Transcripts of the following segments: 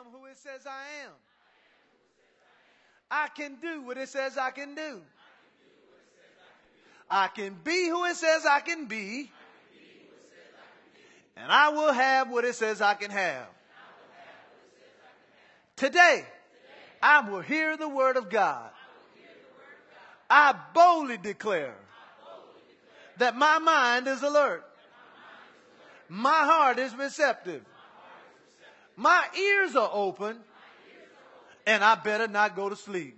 am who it says I am. I can do what it says I can do. I can be who it says I can be. And I will have what it says I can have. Today, I will hear the word of God. I boldly declare that my mind is alert. My heart is receptive. My ears are open. And I better not go to sleep.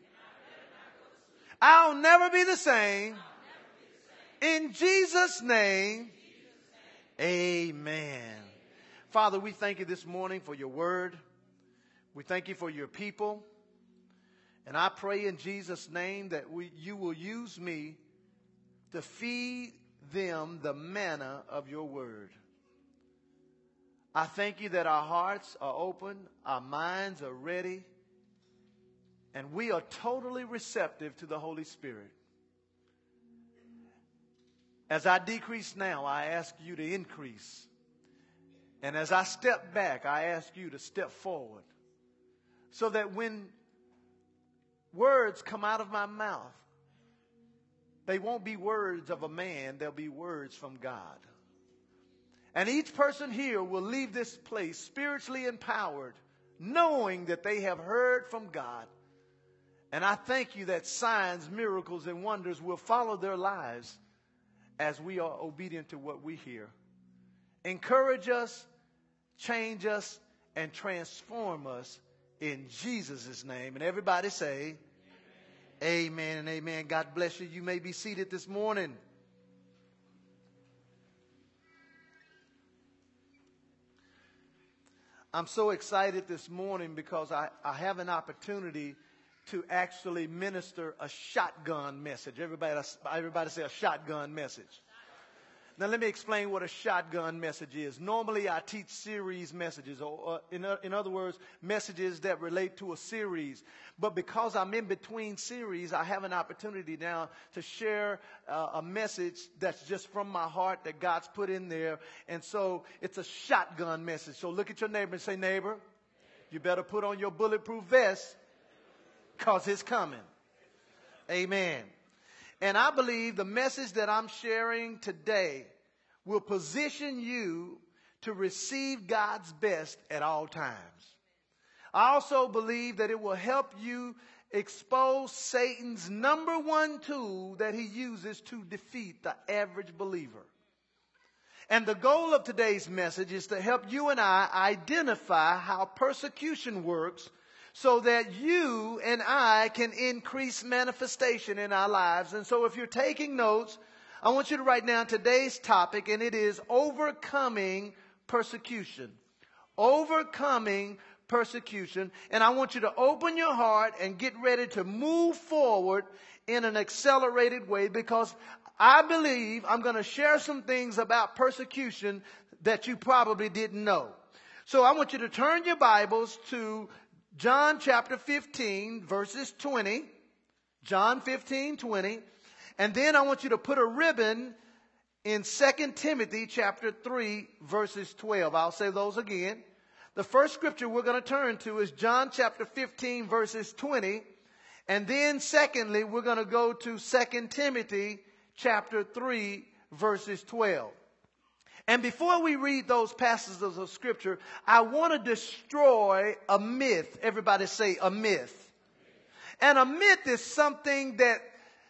I'll never be the same. In Jesus' name, amen. Father, we thank you this morning for your word. We thank you for your people. And I pray in Jesus' name that we, you will use me to feed them the manna of your word. I thank you that our hearts are open, our minds are ready, and we are totally receptive to the Holy Spirit. As I decrease now, I ask you to increase. And as I step back, I ask you to step forward. So that when words come out of my mouth, they won't be words of a man, they'll be words from God. And each person here will leave this place spiritually empowered, knowing that they have heard from God. And I thank you that signs, miracles, and wonders will follow their lives as we are obedient to what we hear. Encourage us, change us, and transform us in Jesus' name. And everybody say, Amen, amen and amen. God bless you. You may be seated this morning. I'm so excited this morning because I, I have an opportunity to actually minister a shotgun message. Everybody, everybody say a shotgun message. Now, let me explain what a shotgun message is. Normally, I teach series messages, or uh, in, uh, in other words, messages that relate to a series. But because I'm in between series, I have an opportunity now to share uh, a message that's just from my heart that God's put in there. And so it's a shotgun message. So look at your neighbor and say, Neighbor, you better put on your bulletproof vest because it's coming. Amen. And I believe the message that I'm sharing today will position you to receive God's best at all times. I also believe that it will help you expose Satan's number one tool that he uses to defeat the average believer. And the goal of today's message is to help you and I identify how persecution works so that you and I can increase manifestation in our lives. And so if you're taking notes, I want you to write down today's topic, and it is overcoming persecution. Overcoming persecution. And I want you to open your heart and get ready to move forward in an accelerated way because I believe I'm going to share some things about persecution that you probably didn't know. So I want you to turn your Bibles to John chapter 15, verses 20. John 15, 20. And then I want you to put a ribbon in 2 Timothy chapter 3, verses 12. I'll say those again. The first scripture we're going to turn to is John chapter 15, verses 20. And then secondly, we're going to go to 2 Timothy chapter 3, verses 12. And before we read those passages of scripture, I want to destroy a myth. Everybody say a myth. And a myth is something that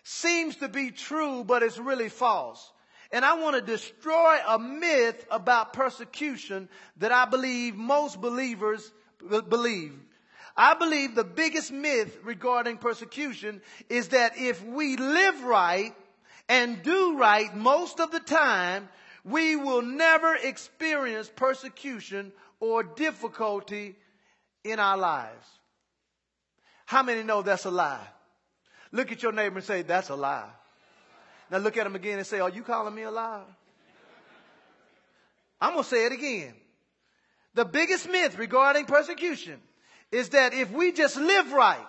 seems to be true, but it's really false. And I want to destroy a myth about persecution that I believe most believers believe. I believe the biggest myth regarding persecution is that if we live right and do right most of the time, we will never experience persecution or difficulty in our lives. How many know that's a lie? Look at your neighbor and say, That's a lie. Now look at him again and say, Are you calling me a liar? I'm going to say it again. The biggest myth regarding persecution is that if we just live right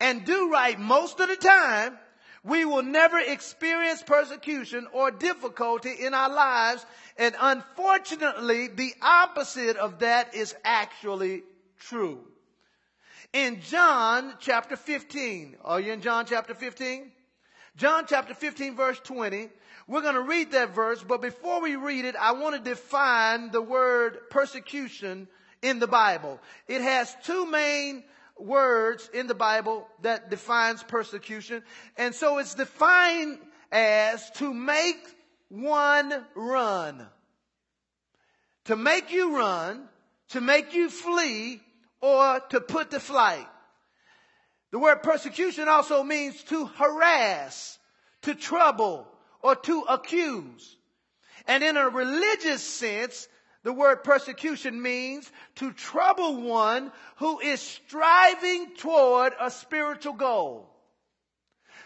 and do right most of the time, we will never experience persecution or difficulty in our lives. And unfortunately, the opposite of that is actually true. In John chapter 15, are you in John chapter 15? John chapter 15 verse 20. We're going to read that verse, but before we read it, I want to define the word persecution in the Bible. It has two main words in the Bible that defines persecution. And so it's defined as to make one run. To make you run, to make you flee, or to put to flight. The word persecution also means to harass, to trouble, or to accuse. And in a religious sense, the word persecution means to trouble one who is striving toward a spiritual goal.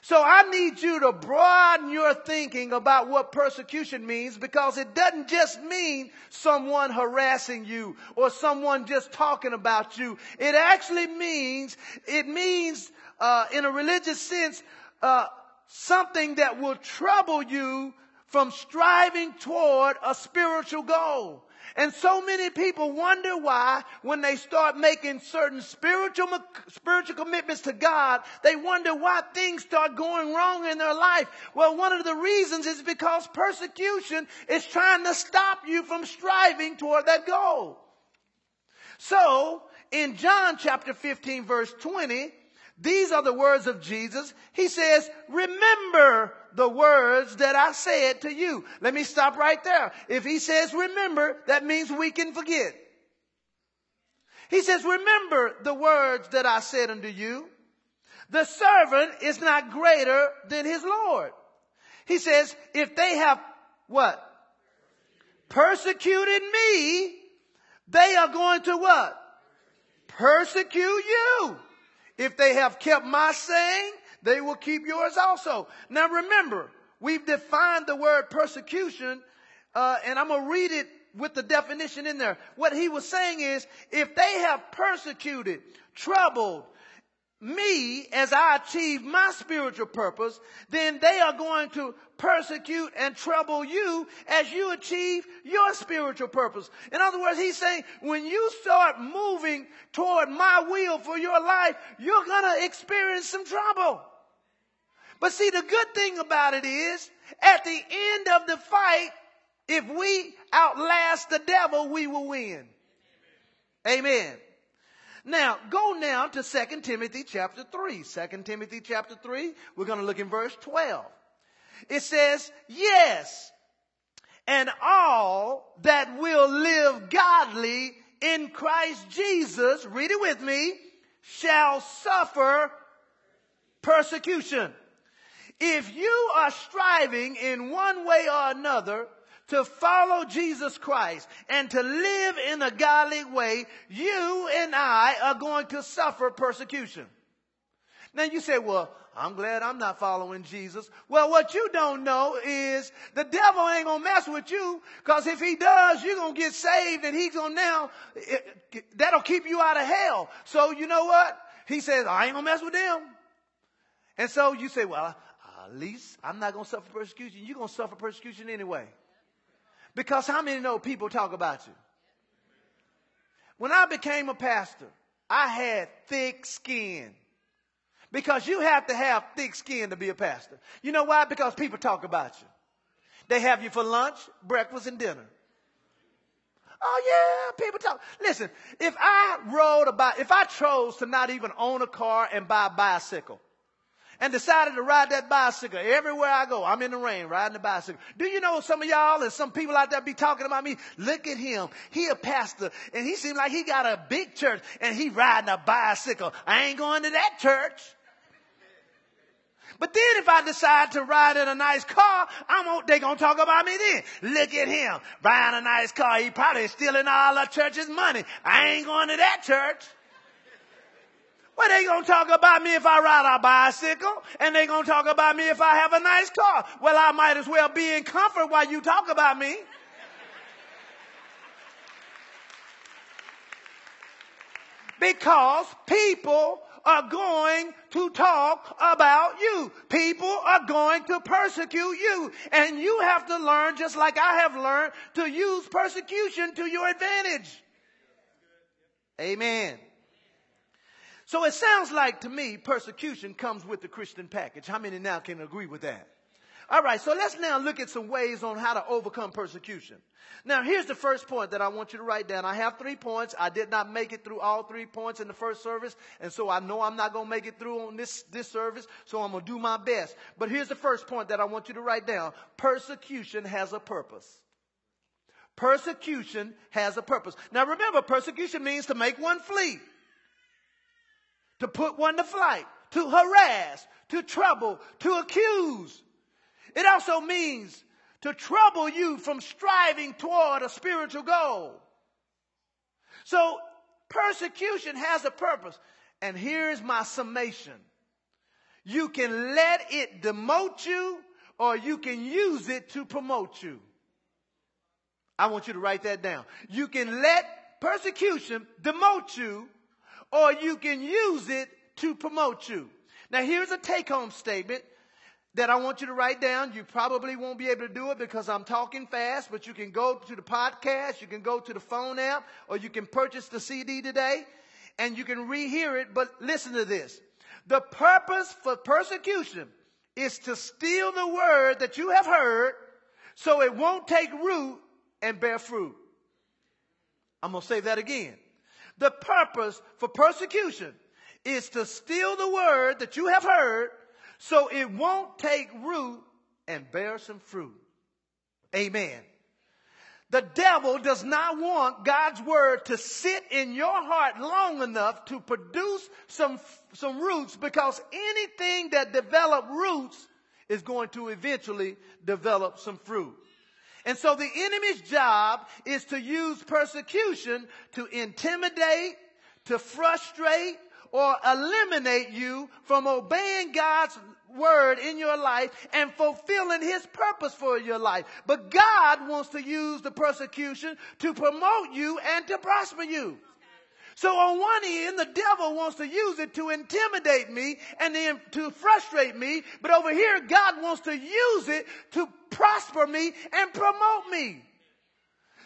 So I need you to broaden your thinking about what persecution means because it doesn't just mean someone harassing you or someone just talking about you. It actually means, it means, uh, in a religious sense, uh, something that will trouble you from striving toward a spiritual goal. And so many people wonder why when they start making certain spiritual, spiritual commitments to God, they wonder why things start going wrong in their life. Well, one of the reasons is because persecution is trying to stop you from striving toward that goal. So, in John chapter 15 verse 20, these are the words of Jesus. He says, remember the words that I said to you. Let me stop right there. If he says remember, that means we can forget. He says, remember the words that I said unto you. The servant is not greater than his Lord. He says, if they have what? Persecuted me, they are going to what? Persecute you. If they have kept my saying, they will keep yours also. Now remember, we've defined the word persecution, uh, and I'm gonna read it with the definition in there. What he was saying is, if they have persecuted, troubled, me as I achieve my spiritual purpose, then they are going to persecute and trouble you as you achieve your spiritual purpose. In other words, he's saying when you start moving toward my will for your life, you're going to experience some trouble. But see, the good thing about it is at the end of the fight, if we outlast the devil, we will win. Amen. Now, go now to 2 Timothy chapter 3. 2 Timothy chapter 3, we're going to look in verse 12. It says, Yes, and all that will live godly in Christ Jesus, read it with me, shall suffer persecution. If you are striving in one way or another to follow Jesus Christ and to live in a godly way, you and I are going to suffer persecution. Now you say, well, I'm glad I'm not following Jesus. Well, what you don't know is the devil ain't gonna mess with you because if he does, you're gonna get saved and he's gonna now, it, that'll keep you out of hell. So you know what? He says, I ain't gonna mess with them. And so you say, well, at least I'm not gonna suffer persecution. You're gonna suffer persecution anyway. Because how many know people talk about you? When I became a pastor, I had thick skin. Because you have to have thick skin to be a pastor. You know why? Because people talk about you. They have you for lunch, breakfast, and dinner. Oh yeah, people talk. Listen, if I rode about, if I chose to not even own a car and buy a bicycle, and decided to ride that bicycle everywhere I go. I'm in the rain riding the bicycle. Do you know some of y'all and some people out there be talking about me? Look at him. He a pastor and he seems like he got a big church and he riding a bicycle. I ain't going to that church. But then if I decide to ride in a nice car, I'm they gonna talk about me then. Look at him, riding a nice car. He probably stealing all the church's money. I ain't going to that church. Well, they gonna talk about me if I ride a bicycle, and they gonna talk about me if I have a nice car. Well, I might as well be in comfort while you talk about me. Because people are going to talk about you. People are going to persecute you. And you have to learn, just like I have learned, to use persecution to your advantage. Amen. So it sounds like to me persecution comes with the Christian package. How many now can agree with that? All right, so let's now look at some ways on how to overcome persecution. Now, here's the first point that I want you to write down. I have three points. I did not make it through all three points in the first service, and so I know I'm not going to make it through on this, this service, so I'm going to do my best. But here's the first point that I want you to write down. Persecution has a purpose. Persecution has a purpose. Now remember, persecution means to make one flee, to put one to flight, to harass, to trouble, to accuse, it also means to trouble you from striving toward a spiritual goal. So persecution has a purpose. And here's my summation. You can let it demote you or you can use it to promote you. I want you to write that down. You can let persecution demote you or you can use it to promote you. Now here's a take home statement that I want you to write down. You probably won't be able to do it because I'm talking fast, but you can go to the podcast, you can go to the phone app, or you can purchase the CD today and you can rehear it. But listen to this. The purpose for persecution is to steal the word that you have heard so it won't take root and bear fruit. I'm going to say that again. The purpose for persecution is to steal the word that you have heard so it won't take root and bear some fruit. Amen. The devil does not want God's word to sit in your heart long enough to produce some, some roots because anything that develops roots is going to eventually develop some fruit. And so the enemy's job is to use persecution to intimidate, to frustrate, or eliminate you from obeying God's word in your life and fulfilling his purpose for your life. But God wants to use the persecution to promote you and to prosper you. So on one end, the devil wants to use it to intimidate me and to frustrate me. But over here, God wants to use it to prosper me and promote me.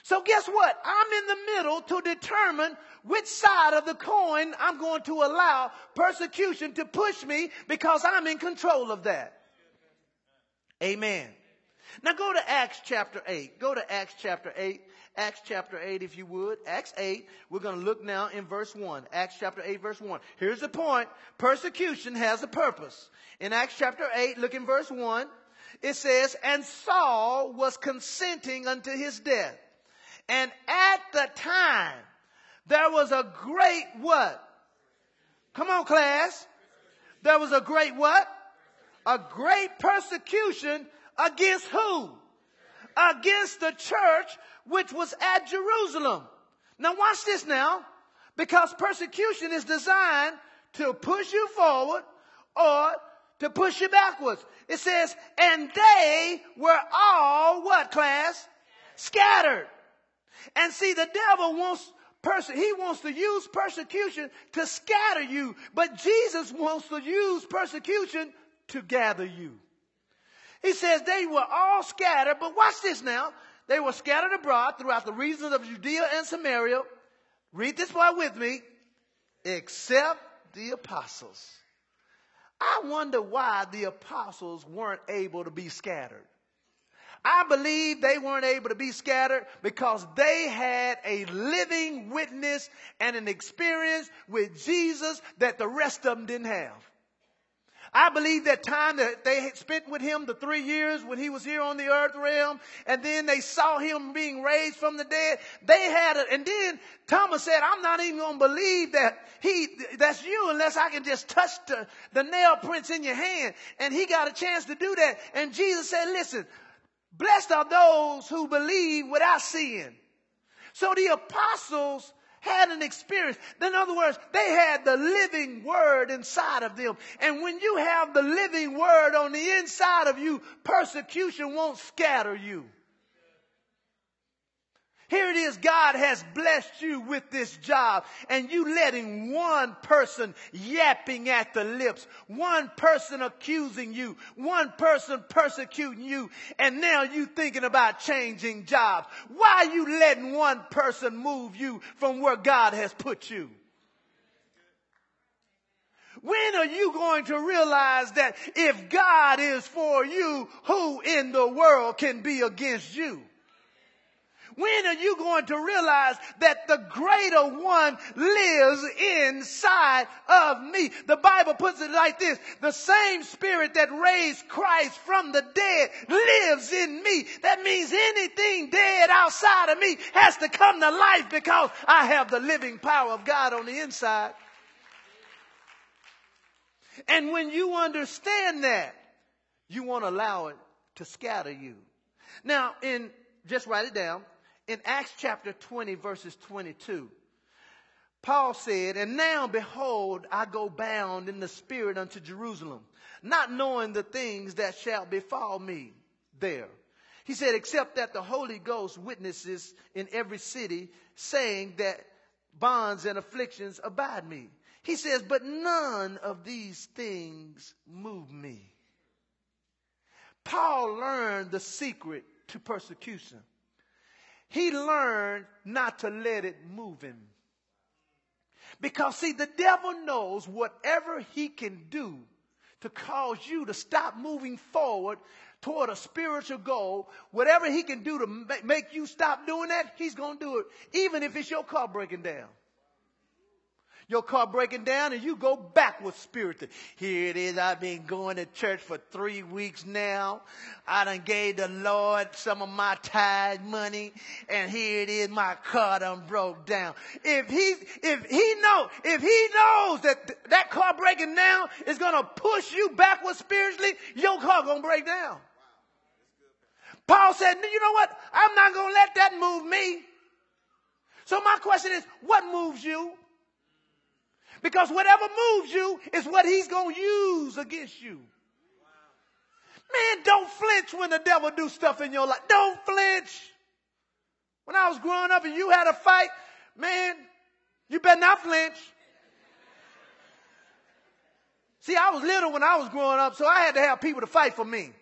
So guess what? I'm in the middle to determine which side of the coin I'm going to allow persecution to push me because I'm in control of that. Amen. Now go to Acts chapter 8. Go to Acts chapter 8. Acts chapter 8, if you would. Acts 8. We're going to look now in verse 1. Acts chapter 8, verse 1. Here's the point. Persecution has a purpose. In Acts chapter 8, look in verse 1. It says, And Saul was consenting unto his death. And at the time, there was a great what? Come on, class. There was a great what? A great persecution against who? Against the church which was at Jerusalem. Now watch this now. Because persecution is designed to push you forward or to push you backwards. It says, and they were all what class? Scattered. And see, the devil wants person, he wants to use persecution to scatter you, but Jesus wants to use persecution to gather you. He says they were all scattered, but watch this now. They were scattered abroad throughout the regions of Judea and Samaria. Read this part with me. Except the apostles. I wonder why the apostles weren't able to be scattered. I believe they weren't able to be scattered because they had a living witness and an experience with Jesus that the rest of them didn't have. I believe that time that they spent with him, the three years when he was here on the earth realm, and then they saw him being raised from the dead. They had it, and then Thomas said, I'm not even going to believe that he, that's you unless I can just touch the, the nail prints in your hand. And he got a chance to do that. And Jesus said, listen, Blessed are those who believe without seeing. So the apostles had an experience. In other words, they had the living word inside of them. And when you have the living word on the inside of you, persecution won't scatter you. Here it is, God has blessed you with this job and you letting one person yapping at the lips, one person accusing you, one person persecuting you, and now you thinking about changing jobs. Why are you letting one person move you from where God has put you? When are you going to realize that if God is for you, who in the world can be against you? When are you going to realize that the greater one lives inside of me? The Bible puts it like this. The same spirit that raised Christ from the dead lives in me. That means anything dead outside of me has to come to life because I have the living power of God on the inside. And when you understand that, you won't allow it to scatter you. Now, in, just write it down in Acts chapter 20, verses 22, Paul said, And now behold, I go bound in the spirit unto Jerusalem, not knowing the things that shall befall me there. He said, Except that the Holy Ghost witnesses in every city, saying that bonds and afflictions abide me. He says, But none of these things move me. Paul learned the secret to persecution he learned not to let it move him. Because see, the devil knows whatever he can do to cause you to stop moving forward toward a spiritual goal, whatever he can do to make you stop doing that, he's going to do it, even if it's your car breaking down your car breaking down and you go backwards spiritually. Here it is. I've been going to church for three weeks now. I done gave the Lord some of my tithe money and here it is. My car done broke down. If he, if he know, if he knows that th- that car breaking down is going to push you backwards spiritually, your car going to break down. Paul said, you know what? I'm not going to let that move me. So my question is, what moves you? Because whatever moves you is what he's going to use against you. Man, don't flinch when the devil do stuff in your life. Don't flinch. When I was growing up and you had a fight, man, you better not flinch. See, I was little when I was growing up, so I had to have people to fight for me.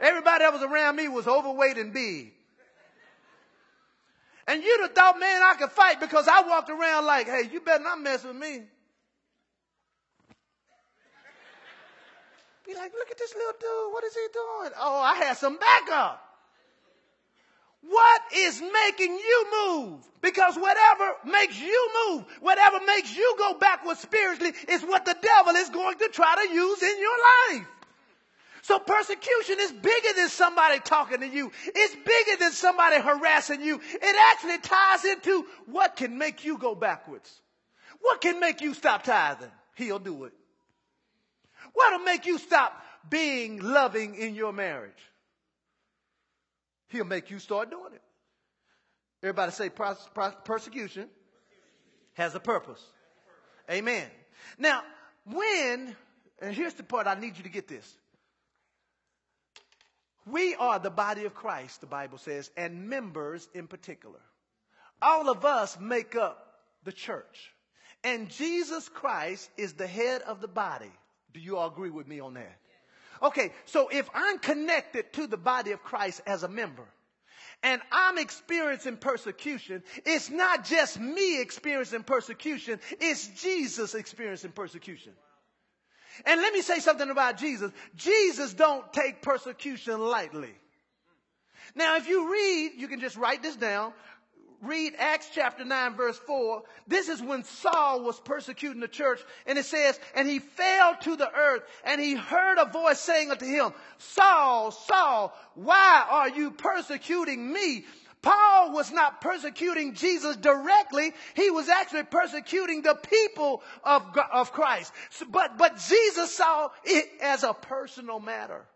Everybody that was around me was overweight and big. And you'd have thought, man, I could fight because I walked around like, hey, you better not mess with me. Be like, look at this little dude. What is he doing? Oh, I had some backup. What is making you move? Because whatever makes you move, whatever makes you go backwards spiritually is what the devil is going to try to use in your life. So persecution is bigger than somebody talking to you. It's bigger than somebody harassing you. It actually ties into what can make you go backwards. What can make you stop tithing? He'll do it. What'll make you stop being loving in your marriage? He'll make you start doing it. Everybody say pros- pros- persecution has a purpose. Amen. Now, when, and here's the part I need you to get this. We are the body of Christ, the Bible says, and members in particular. All of us make up the church. And Jesus Christ is the head of the body. Do you all agree with me on that? Okay, so if I'm connected to the body of Christ as a member, and I'm experiencing persecution, it's not just me experiencing persecution, it's Jesus experiencing persecution. And let me say something about Jesus. Jesus don't take persecution lightly. Now, if you read, you can just write this down read Acts chapter 9 verse 4, this is when Saul was persecuting the church and it says, and he fell to the earth and he heard a voice saying unto him, Saul, Saul, why are you persecuting me? Paul was not persecuting Jesus directly. He was actually persecuting the people of, of Christ. But, but Jesus saw it as a personal matter.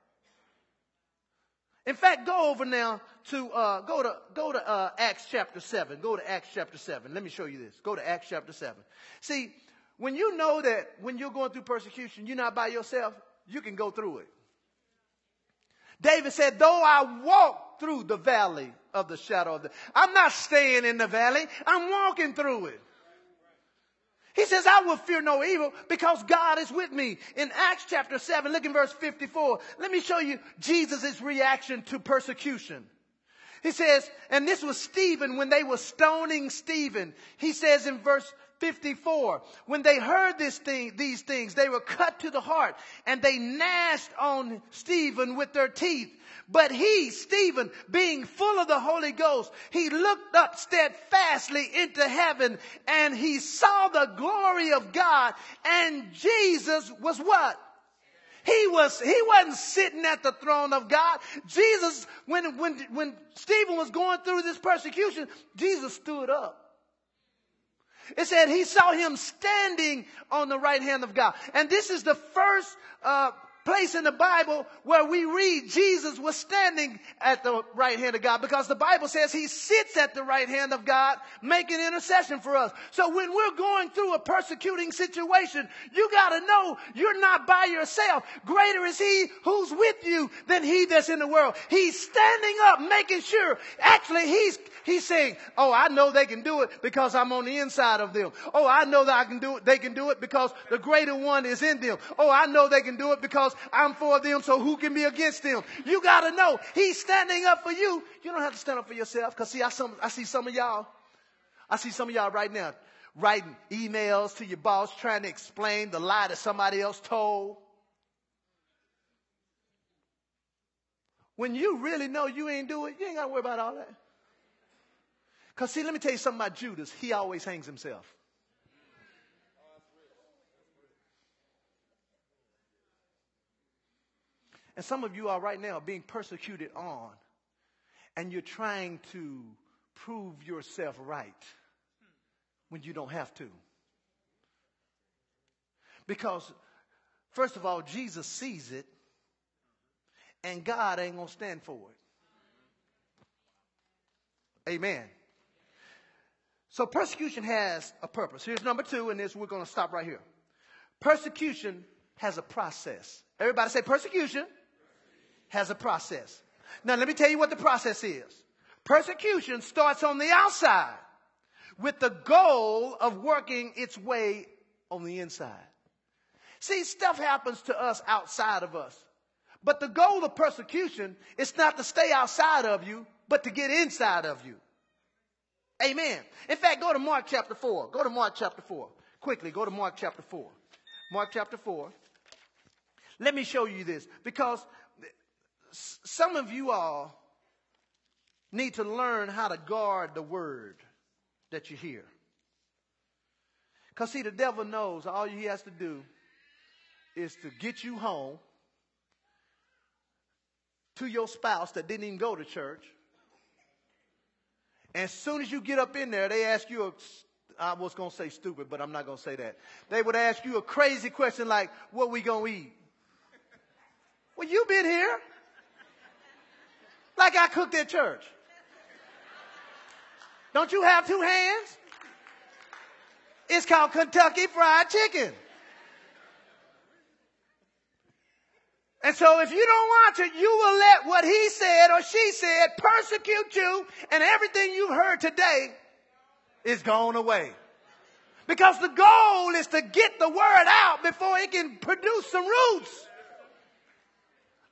In fact, go over now to uh, go to go to uh, Acts chapter seven. Go to Acts chapter seven. Let me show you this. Go to Acts chapter seven. See, when you know that when you're going through persecution, you're not by yourself. You can go through it. David said, "Though I walk through the valley of the shadow of the, I'm not staying in the valley. I'm walking through it." He says, I will fear no evil because God is with me. In Acts chapter 7, look in verse 54. Let me show you Jesus' reaction to persecution. He says, and this was Stephen when they were stoning Stephen. He says in verse 54. When they heard this thing, these things, they were cut to the heart and they gnashed on Stephen with their teeth. But he, Stephen, being full of the Holy Ghost, he looked up steadfastly into heaven and he saw the glory of God and Jesus was what? He was, he wasn't sitting at the throne of God. Jesus, when, when, when Stephen was going through this persecution, Jesus stood up. It said he saw him standing on the right hand of God. And this is the first uh, place in the Bible where we read Jesus was standing at the right hand of God because the Bible says he sits at the right hand of God making intercession for us. So when we're going through a persecuting situation, you got to know you're not by yourself. Greater is he who's with you than he that's in the world. He's standing up making sure. Actually, he's He's saying, Oh, I know they can do it because I'm on the inside of them. Oh, I know that I can do it. They can do it because the greater one is in them. Oh, I know they can do it because I'm for them. So who can be against them? You got to know he's standing up for you. You don't have to stand up for yourself. Cause see, I, some, I see some of y'all. I see some of y'all right now writing emails to your boss trying to explain the lie that somebody else told. When you really know you ain't do it, you ain't got to worry about all that. Because, see, let me tell you something about Judas. He always hangs himself. And some of you are right now being persecuted on, and you're trying to prove yourself right when you don't have to. Because, first of all, Jesus sees it, and God ain't going to stand for it. Amen. So persecution has a purpose. Here's number two, and this we're going to stop right here. Persecution has a process. Everybody say persecution has a process. Now let me tell you what the process is. Persecution starts on the outside with the goal of working its way on the inside. See, stuff happens to us outside of us. But the goal of persecution is not to stay outside of you, but to get inside of you. Amen. In fact, go to Mark chapter 4. Go to Mark chapter 4. Quickly, go to Mark chapter 4. Mark chapter 4. Let me show you this because some of you all need to learn how to guard the word that you hear. Because, see, the devil knows all he has to do is to get you home to your spouse that didn't even go to church and as soon as you get up in there, they ask you a, I was going to say stupid, but I'm not going to say that. They would ask you a crazy question like, what we going to eat? Well, you been here. Like I cooked at church. Don't you have two hands? It's called Kentucky Fried Chicken. And so if you don't want to, you will let what he said or she said persecute you and everything you've heard today is gone away. Because the goal is to get the word out before it can produce some roots.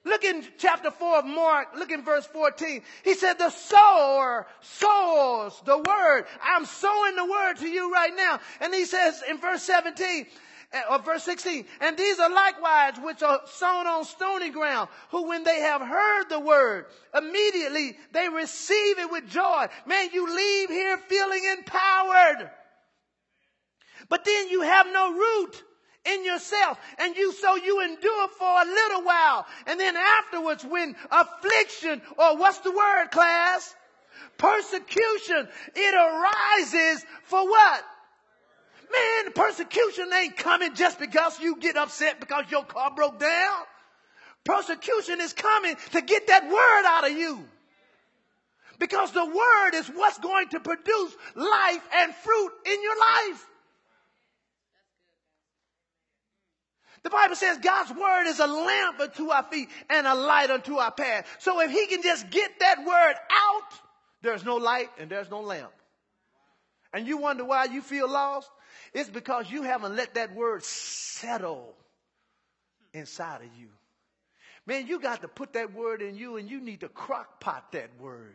Look in chapter 4 of Mark, look in verse 14. He said, the sower sows the word. I'm sowing the word to you right now. And he says in verse 17, uh, or verse 16, and these are likewise which are sown on stony ground, who when they have heard the word, immediately they receive it with joy. Man, you leave here feeling empowered. But then you have no root in yourself and you so you endure for a little while and then afterwards when affliction or what's the word class persecution it arises for what Man, persecution ain't coming just because you get upset because your car broke down. Persecution is coming to get that word out of you. Because the word is what's going to produce life and fruit in your life. The Bible says God's word is a lamp unto our feet and a light unto our path. So if he can just get that word out, there's no light and there's no lamp. And you wonder why you feel lost? It's because you haven't let that word settle inside of you. Man, you got to put that word in you and you need to crock pot that word.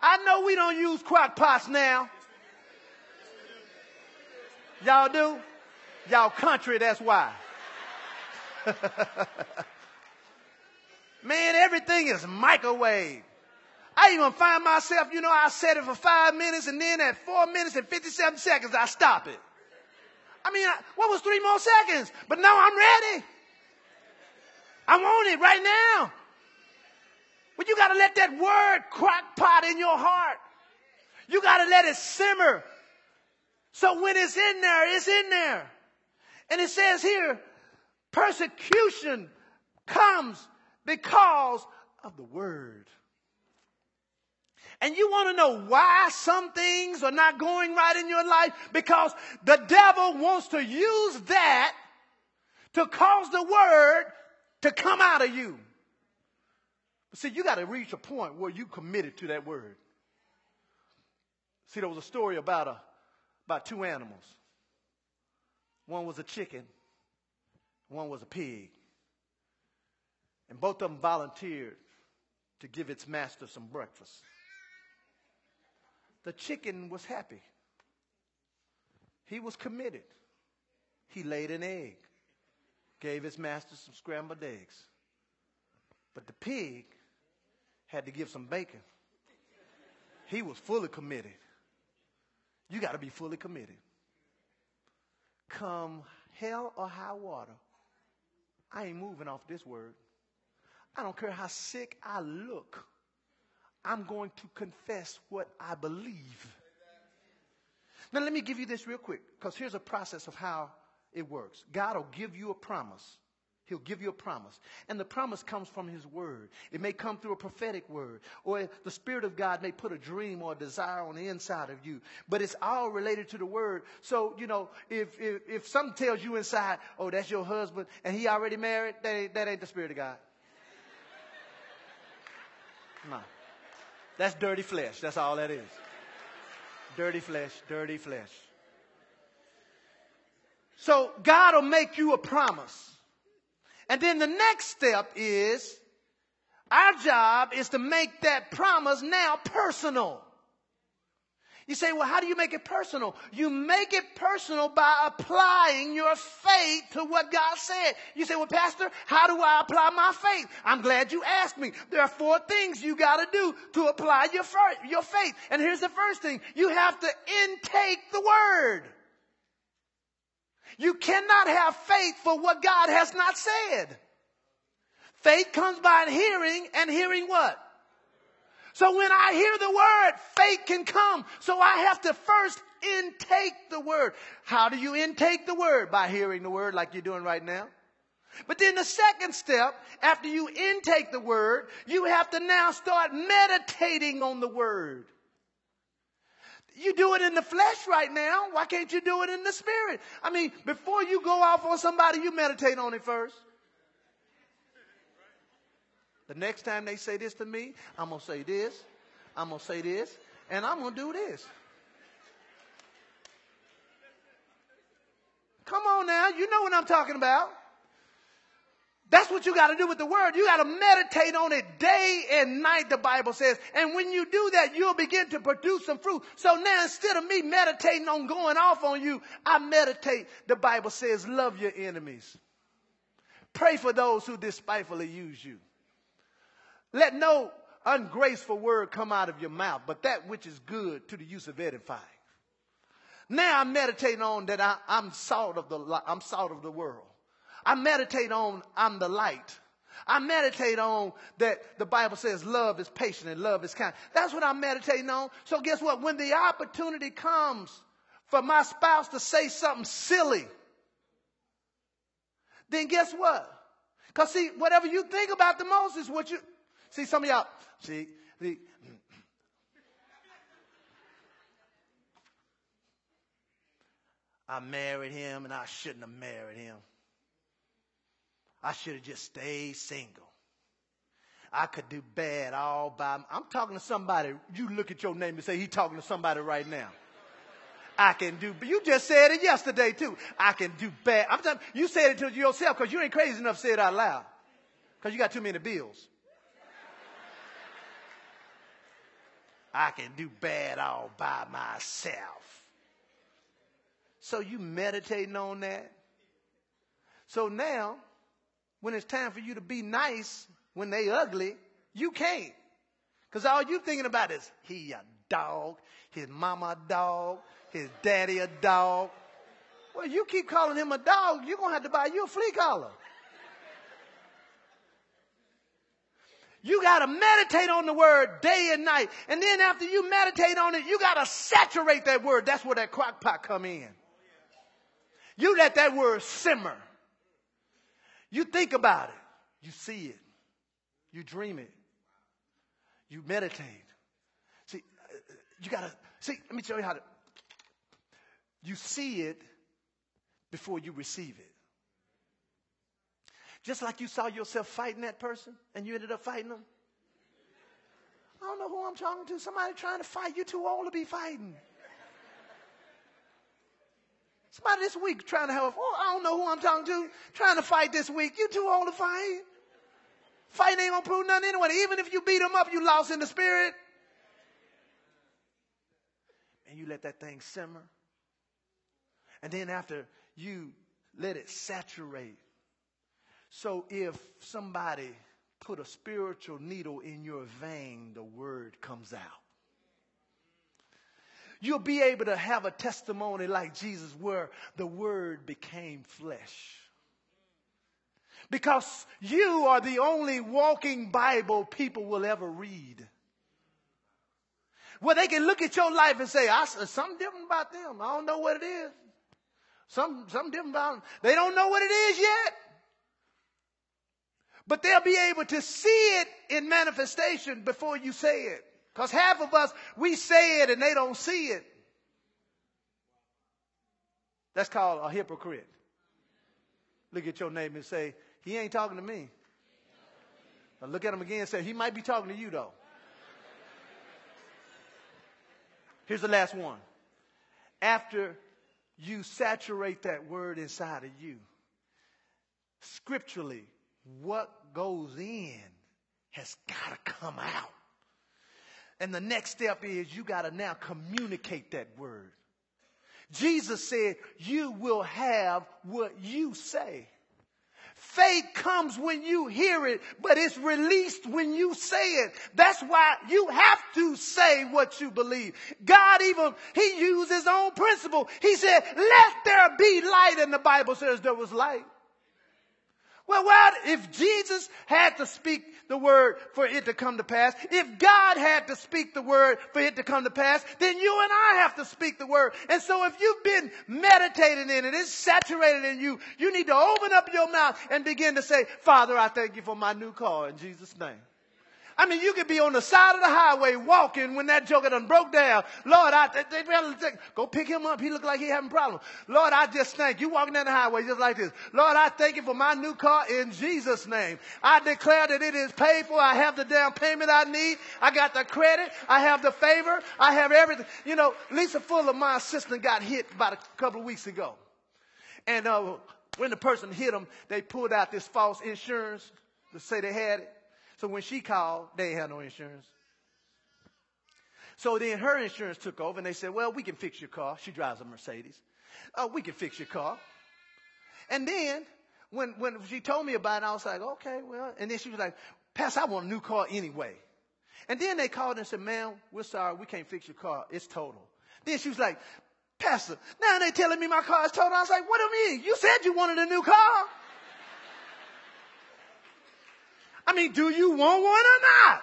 I know we don't use crock pots now. Y'all do? Y'all country, that's why. Man, everything is microwave. I even find myself, you know, I set it for five minutes and then at four minutes and 57 seconds, I stop it. I mean, what was three more seconds? But now I'm ready. I want it right now. But you got to let that word crack pot in your heart. You got to let it simmer. So when it's in there, it's in there. And it says here, persecution comes because of the word. And you want to know why some things are not going right in your life? Because the devil wants to use that to cause the word to come out of you. See, you got to reach a point where you committed to that word. See, there was a story about a about two animals. One was a chicken, one was a pig. And both of them volunteered to give its master some breakfast. The chicken was happy. He was committed. He laid an egg, gave his master some scrambled eggs. But the pig had to give some bacon. He was fully committed. You got to be fully committed. Come hell or high water, I ain't moving off this word. I don't care how sick I look. I'm going to confess what I believe. Now, let me give you this real quick, because here's a process of how it works. God will give you a promise. He'll give you a promise. And the promise comes from His Word. It may come through a prophetic word, or the Spirit of God may put a dream or a desire on the inside of you. But it's all related to the Word. So, you know, if, if, if something tells you inside, oh, that's your husband, and he already married, that ain't, that ain't the Spirit of God. No. That's dirty flesh. That's all that is. Dirty flesh, dirty flesh. So God will make you a promise. And then the next step is our job is to make that promise now personal. You say, well, how do you make it personal? You make it personal by applying your faith to what God said. You say, well, Pastor, how do I apply my faith? I'm glad you asked me. There are four things you got to do to apply your, your faith. And here's the first thing. You have to intake the word. You cannot have faith for what God has not said. Faith comes by hearing and hearing what? So when I hear the word, faith can come. So I have to first intake the word. How do you intake the word? By hearing the word like you're doing right now. But then the second step, after you intake the word, you have to now start meditating on the word. You do it in the flesh right now. Why can't you do it in the spirit? I mean, before you go off on somebody, you meditate on it first. The next time they say this to me, I'm going to say this, I'm going to say this, and I'm going to do this. Come on now, you know what I'm talking about. That's what you got to do with the word. You got to meditate on it day and night, the Bible says. And when you do that, you'll begin to produce some fruit. So now instead of me meditating on going off on you, I meditate. The Bible says, love your enemies. Pray for those who despitefully use you. Let no ungraceful word come out of your mouth, but that which is good to the use of edifying. Now I'm meditating on that I, am salt of the I'm salt of the world. I meditate on I'm the light. I meditate on that the Bible says love is patient and love is kind. That's what I'm meditating on. So guess what? When the opportunity comes for my spouse to say something silly, then guess what? Because see, whatever you think about the most is what you See, some of y'all, see, the, I married him and I shouldn't have married him. I should have just stayed single. I could do bad all by. I'm talking to somebody. You look at your name and say he's talking to somebody right now. I can do. You just said it yesterday too. I can do bad. I'm talking, you said it to yourself because you ain't crazy enough to say it out loud because you got too many bills. I can do bad all by myself. So you meditating on that. So now, when it's time for you to be nice when they ugly, you can't. Cause all you thinking about is he a dog, his mama a dog, his daddy a dog. Well, you keep calling him a dog, you're gonna have to buy you a flea collar. You got to meditate on the word day and night. And then after you meditate on it, you got to saturate that word. That's where that crock pot come in. You let that word simmer. You think about it. You see it. You dream it. You meditate. See, uh, you got to, see, let me tell you how to, you see it before you receive it. Just like you saw yourself fighting that person and you ended up fighting them. I don't know who I'm talking to. Somebody trying to fight. You too old to be fighting. Somebody this week trying to help. Oh, I don't know who I'm talking to. Trying to fight this week. You too old to fight. Fighting ain't gonna prove nothing anyway. Even if you beat them up, you lost in the spirit. And you let that thing simmer. And then after you let it saturate. So if somebody put a spiritual needle in your vein, the word comes out. You'll be able to have a testimony like Jesus where the word became flesh. Because you are the only walking Bible people will ever read. Where they can look at your life and say, I, something different about them. I don't know what it is. Some, something different about them. They don't know what it is yet. But they'll be able to see it in manifestation before you say it. Because half of us, we say it and they don't see it. That's called a hypocrite. Look at your neighbor and say, he ain't talking to me. Now look at him again and say, he might be talking to you though. Here's the last one. After you saturate that word inside of you, scripturally, what goes in has got to come out. And the next step is you got to now communicate that word. Jesus said, You will have what you say. Faith comes when you hear it, but it's released when you say it. That's why you have to say what you believe. God even, He used His own principle. He said, let there be light, and the Bible says there was light. Well, what if Jesus had to speak the word for it to come to pass? If God had to speak the word for it to come to pass, then you and I have to speak the word. And so if you've been meditating in it, it's saturated in you, you need to open up your mouth and begin to say, Father, I thank you for my new car in Jesus' name. I mean, you could be on the side of the highway walking when that joker done broke down. Lord, I, they, they, go pick him up. He look like he having problems. Lord, I just thank you walking down the highway just like this. Lord, I thank you for my new car in Jesus name. I declare that it is paid for. I have the down payment I need. I got the credit. I have the favor. I have everything. You know, Lisa Fuller, my assistant, got hit about a couple of weeks ago. And, uh, when the person hit them, they pulled out this false insurance to say they had it. So when she called, they had no insurance. So then her insurance took over and they said, well, we can fix your car. She drives a Mercedes. Oh, we can fix your car. And then when, when she told me about it, I was like, okay, well, and then she was like, Pastor, I want a new car anyway. And then they called and said, ma'am, we're sorry. We can't fix your car. It's total. Then she was like, Pastor, now they're telling me my car is total. I was like, what do you mean? You said you wanted a new car. I mean, do you want one or not?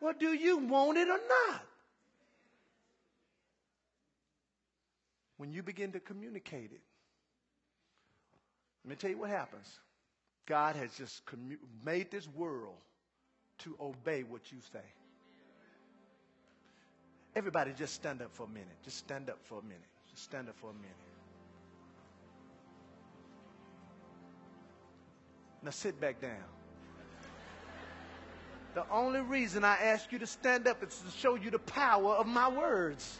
Well, do you want it or not? When you begin to communicate it, let me tell you what happens. God has just commu- made this world to obey what you say. Everybody just stand up for a minute. Just stand up for a minute. Just stand up for a minute. Now sit back down. The only reason I ask you to stand up is to show you the power of my words.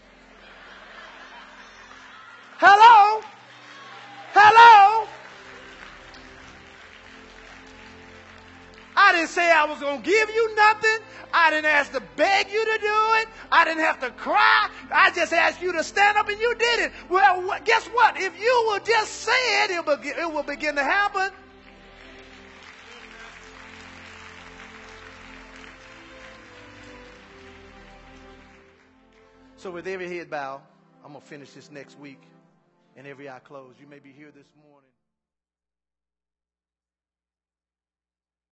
Hello? Hello? Didn't say I was going to give you nothing. I didn't ask to beg you to do it. I didn't have to cry. I just asked you to stand up and you did it. Well, guess what? If you will just say it, it will, it will begin to happen. So, with every head bow, I'm going to finish this next week and every eye closed. You may be here this morning.